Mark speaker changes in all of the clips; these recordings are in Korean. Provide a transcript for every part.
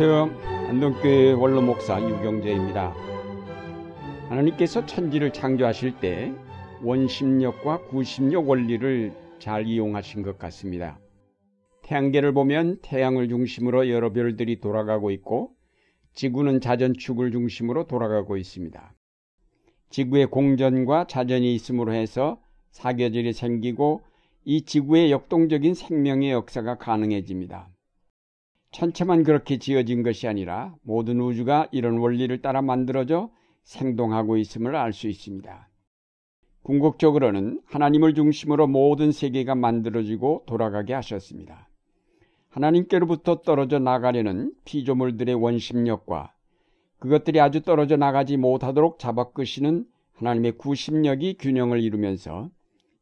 Speaker 1: 안녕하세요. 안동교회 원로 목사 유경재입니다. 하나님께서 천지를 창조하실 때 원심력과 구심력 원리를 잘 이용하신 것 같습니다. 태양계를 보면 태양을 중심으로 여러 별들이 돌아가고 있고 지구는 자전축을 중심으로 돌아가고 있습니다. 지구의 공전과 자전이 있음으로 해서 사계절이 생기고 이 지구의 역동적인 생명의 역사가 가능해집니다. 천체만 그렇게 지어진 것이 아니라 모든 우주가 이런 원리를 따라 만들어져 생동하고 있음을 알 수 있습니다. 궁극적으로는 하나님을 중심으로 모든 세계가 만들어지고 돌아가게 하셨습니다. 하나님께로부터 떨어져 나가려는 피조물들의 원심력과 그것들이 아주 떨어져 나가지 못하도록 잡아 끄시는 하나님의 구심력이 균형을 이루면서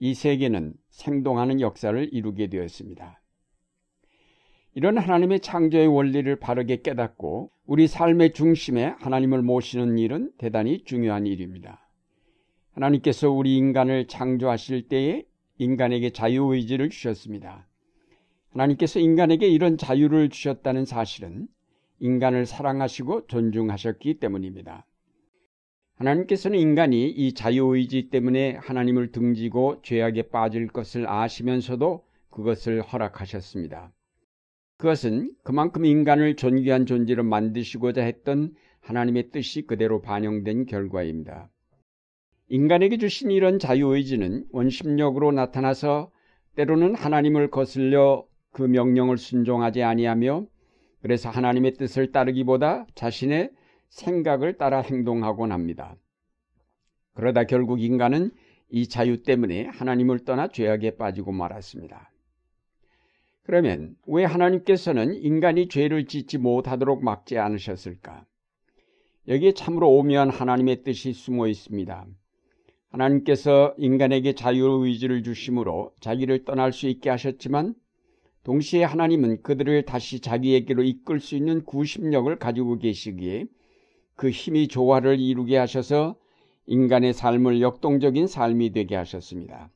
Speaker 1: 이 세계는 생동하는 역사를 이루게 되었습니다. 이런 하나님의 창조의 원리를 바르게 깨닫고 우리 삶의 중심에 하나님을 모시는 일은 대단히 중요한 일입니다. 하나님께서 우리 인간을 창조하실 때에 인간에게 자유의지를 주셨습니다. 하나님께서 인간에게 이런 자유를 주셨다는 사실은 인간을 사랑하시고 존중하셨기 때문입니다. 하나님께서는 인간이 이 자유의지 때문에 하나님을 등지고 죄악에 빠질 것을 아시면서도 그것을 허락하셨습니다. 그것은 그만큼 인간을 존귀한 존재로 만드시고자 했던 하나님의 뜻이 그대로 반영된 결과입니다. 인간에게 주신 이런 자유의지는 원심력으로 나타나서 때로는 하나님을 거슬려 그 명령을 순종하지 아니하며 그래서 하나님의 뜻을 따르기보다 자신의 생각을 따라 행동하곤 합니다. 그러다 결국 인간은 이 자유 때문에 하나님을 떠나 죄악에 빠지고 말았습니다. 그러면 왜 하나님께서는 인간이 죄를 짓지 못하도록 막지 않으셨을까? 여기에 참으로 오묘한 하나님의 뜻이 숨어 있습니다. 하나님께서 인간에게 자유의지를 주심으로 자기를 떠날 수 있게 하셨지만 동시에 하나님은 그들을 다시 자기에게로 이끌 수 있는 구심력을 가지고 계시기에 그 힘이 조화를 이루게 하셔서 인간의 삶을 역동적인 삶이 되게 하셨습니다.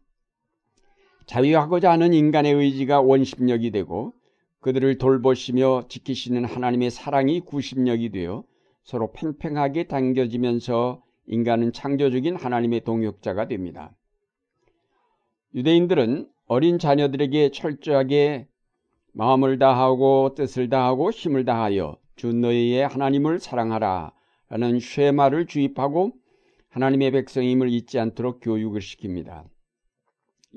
Speaker 1: 자유하고자 하는 인간의 의지가 원심력이 되고 그들을 돌보시며 지키시는 하나님의 사랑이 구심력이 되어 서로 팽팽하게 당겨지면서 인간은 창조적인 하나님의 동역자가 됩니다. 유대인들은 어린 자녀들에게 철저하게 마음을 다하고 뜻을 다하고 힘을 다하여 주 너희의 하나님을 사랑하라 라는 쉐마를 주입하고 하나님의 백성임을 잊지 않도록 교육을 시킵니다.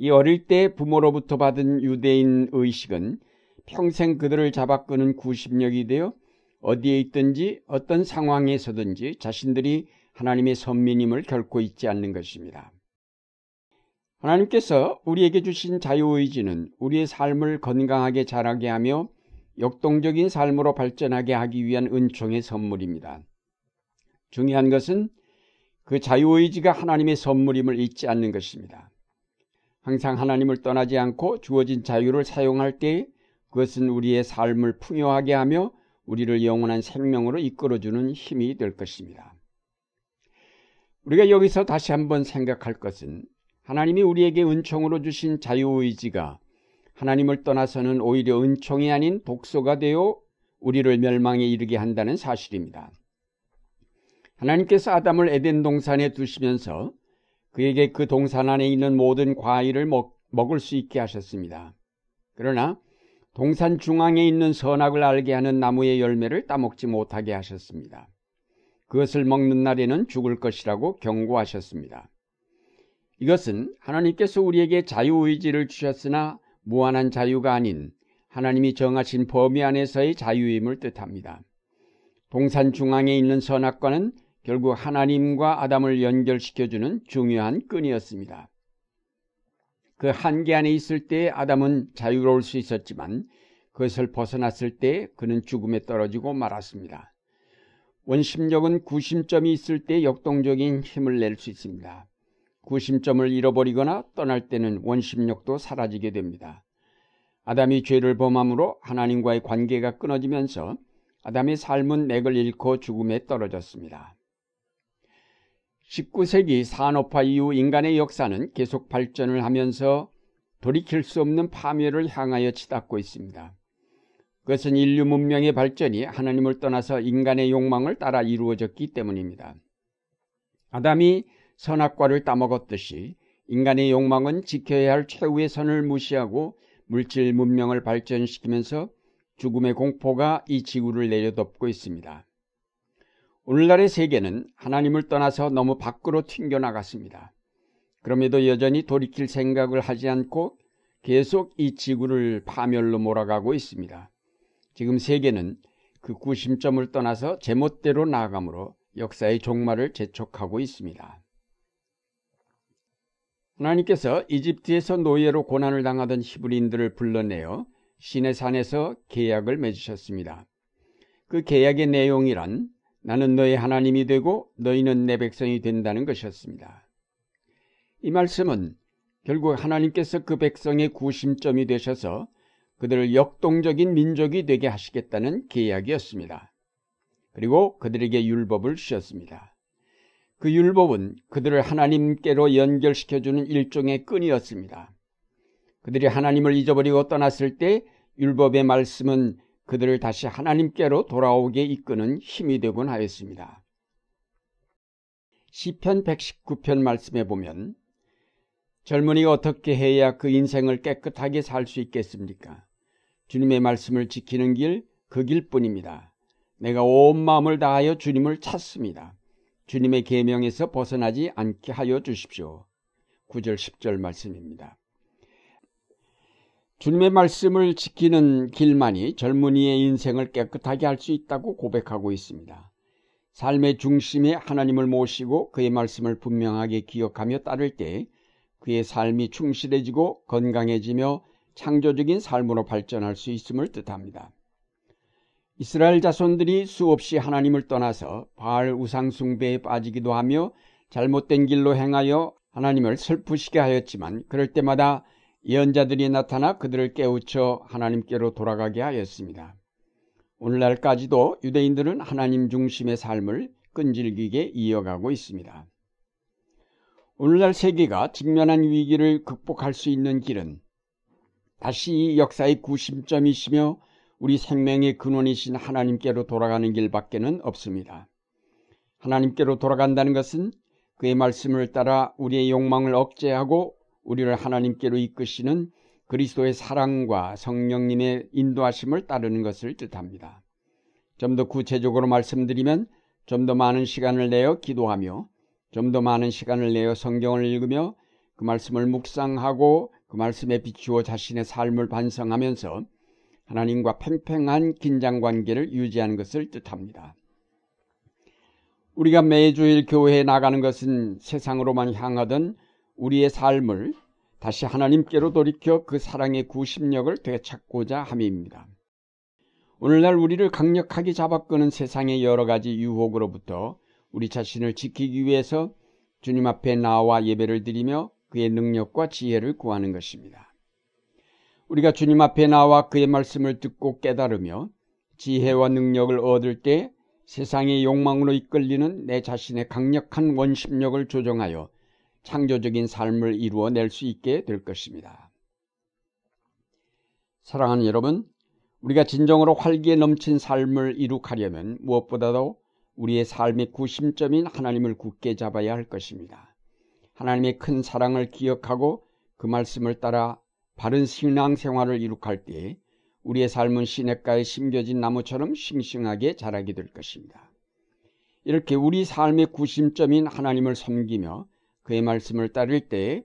Speaker 1: 이 어릴 때 부모로부터 받은 유대인 의식은 평생 그들을 잡아끄는 구심력이 되어 어디에 있든지 어떤 상황에서든지 자신들이 하나님의 선민임을 결코 잊지 않는 것입니다. 하나님께서 우리에게 주신 자유의지는 우리의 삶을 건강하게 자라게 하며 역동적인 삶으로 발전하게 하기 위한 은총의 선물입니다. 중요한 것은 그 자유의지가 하나님의 선물임을 잊지 않는 것입니다. 항상 하나님을 떠나지 않고 주어진 자유를 사용할 때 그것은 우리의 삶을 풍요하게 하며 우리를 영원한 생명으로 이끌어주는 힘이 될 것입니다. 우리가 여기서 다시 한번 생각할 것은 하나님이 우리에게 은총으로 주신 자유의지가 하나님을 떠나서는 오히려 은총이 아닌 독소가 되어 우리를 멸망에 이르게 한다는 사실입니다. 하나님께서 아담을 에덴 동산에 두시면서 그에게 그 동산 안에 있는 모든 과일을 먹, 먹을 수 있게 하셨습니다. 그러나 동산 중앙에 있는 선악을 알게 하는 나무의 열매를 따먹지 못하게 하셨습니다. 그것을 먹는 날에는 죽을 것이라고 경고하셨습니다. 이것은 하나님께서 우리에게 자유의지를 주셨으나 무한한 자유가 아닌 하나님이 정하신 범위 안에서의 자유임을 뜻합니다. 동산 중앙에 있는 선악과는 결국 하나님과 아담을 연결시켜주는 중요한 끈이었습니다. 그 한계 안에 있을 때 아담은 자유로울 수 있었지만 그것을 벗어났을 때 그는 죽음에 떨어지고 말았습니다. 원심력은 구심점이 있을 때 역동적인 힘을 낼 수 있습니다. 구심점을 잃어버리거나 떠날 때는 원심력도 사라지게 됩니다. 아담이 죄를 범함으로 하나님과의 관계가 끊어지면서 아담의 삶은 맥을 잃고 죽음에 떨어졌습니다. 19세기 산업화 이후 인간의 역사는 계속 발전을 하면서 돌이킬 수 없는 파멸을 향하여 치닫고 있습니다. 그것은 인류 문명의 발전이 하나님을 떠나서 인간의 욕망을 따라 이루어졌기 때문입니다. 아담이 선악과를 따먹었듯이 인간의 욕망은 지켜야 할 최후의 선을 무시하고 물질 문명을 발전시키면서 죽음의 공포가 이 지구를 내려덮고 있습니다. 오늘날의 세계는 하나님을 떠나서 너무 밖으로 튕겨나갔습니다. 그럼에도 여전히 돌이킬 생각을 하지 않고 계속 이 지구를 파멸로 몰아가고 있습니다. 지금 세계는 그 구심점을 떠나서 제멋대로 나아가므로 역사의 종말을 재촉하고 있습니다. 하나님께서 이집트에서 노예로 고난을 당하던 히브리인들을 불러내어 신의 산에서 계약을 맺으셨습니다. 그 계약의 내용이란 나는 너의 하나님이 되고 너희는 내 백성이 된다는 것이었습니다. 이 말씀은 결국 하나님께서 그 백성의 구심점이 되셔서 그들을 역동적인 민족이 되게 하시겠다는 계약이었습니다. 그리고 그들에게 율법을 주셨습니다. 그 율법은 그들을 하나님께로 연결시켜주는 일종의 끈이었습니다. 그들이 하나님을 잊어버리고 떠났을 때 율법의 말씀은 그들을 다시 하나님께로 돌아오게 이끄는 힘이 되곤 하였습니다. 시편 119편 말씀에 보면 젊은이가 어떻게 해야 그 인생을 깨끗하게 살 수 있겠습니까? 주님의 말씀을 지키는 길, 그 길뿐입니다. 내가 온 마음을 다하여 주님을 찾습니다. 주님의 계명에서 벗어나지 않게 하여 주십시오. 9절 10절 말씀입니다. 주님의 말씀을 지키는 길만이 젊은이의 인생을 깨끗하게 할 수 있다고 고백하고 있습니다. 삶의 중심에 하나님을 모시고 그의 말씀을 분명하게 기억하며 따를 때 그의 삶이 충실해지고 건강해지며 창조적인 삶으로 발전할 수 있음을 뜻합니다. 이스라엘 자손들이 수없이 하나님을 떠나서 바알 우상 숭배에 빠지기도 하며 잘못된 길로 행하여 하나님을 슬프시게 하였지만 그럴 때마다 예언자들이 나타나 그들을 깨우쳐 하나님께로 돌아가게 하였습니다. 오늘날까지도 유대인들은 하나님 중심의 삶을 끈질기게 이어가고 있습니다. 오늘날 세계가 직면한 위기를 극복할 수 있는 길은 다시 이 역사의 구심점이시며 우리 생명의 근원이신 하나님께로 돌아가는 길밖에는 없습니다. 하나님께로 돌아간다는 것은 그의 말씀을 따라 우리의 욕망을 억제하고 우리를 하나님께로 이끄시는 그리스도의 사랑과 성령님의 인도하심을 따르는 것을 뜻합니다. 좀 더 구체적으로 말씀드리면 좀 더 많은 시간을 내어 기도하며 좀 더 많은 시간을 내어 성경을 읽으며 그 말씀을 묵상하고 그 말씀에 비추어 자신의 삶을 반성하면서 하나님과 팽팽한 긴장 관계를 유지하는 것을 뜻합니다. 우리가 매주일 교회에 나가는 것은 세상으로만 향하던 우리의 삶을 다시 하나님께로 돌이켜 그 사랑의 구심력을 되찾고자 함입니다. 오늘날 우리를 강력하게 잡아끄는 세상의 여러 가지 유혹으로부터 우리 자신을 지키기 위해서 주님 앞에 나와 예배를 드리며 그의 능력과 지혜를 구하는 것입니다. 우리가 주님 앞에 나와 그의 말씀을 듣고 깨달으며 지혜와 능력을 얻을 때 세상의 욕망으로 이끌리는 내 자신의 강력한 원심력을 조정하여 창조적인 삶을 이루어낼 수 있게 될 것입니다. 사랑하는 여러분, 우리가 진정으로 활기에 넘친 삶을 이룩하려면 무엇보다도 우리의 삶의 구심점인 하나님을 굳게 잡아야 할 것입니다. 하나님의 큰 사랑을 기억하고 그 말씀을 따라 바른 신앙 생활을 이룩할 때 우리의 삶은 시냇가에 심겨진 나무처럼 싱싱하게 자라게 될 것입니다. 이렇게 우리 삶의 구심점인 하나님을 섬기며 그의 말씀을 따를 때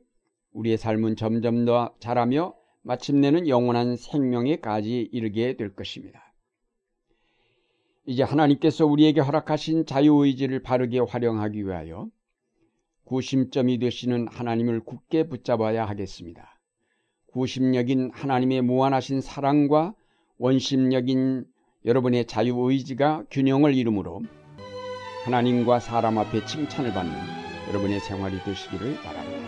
Speaker 1: 우리의 삶은 점점 더 자라며 마침내는 영원한 생명에까지 이르게 될 것입니다. 이제 하나님께서 우리에게 허락하신 자유의지를 바르게 활용하기 위하여 구심점이 되시는 하나님을 굳게 붙잡아야 하겠습니다. 구심력인 하나님의 무한하신 사랑과 원심력인 여러분의 자유의지가 균형을 이루므로 하나님과 사람 앞에 칭찬을 받는 여러분의 생활이 되시기를 바랍니다.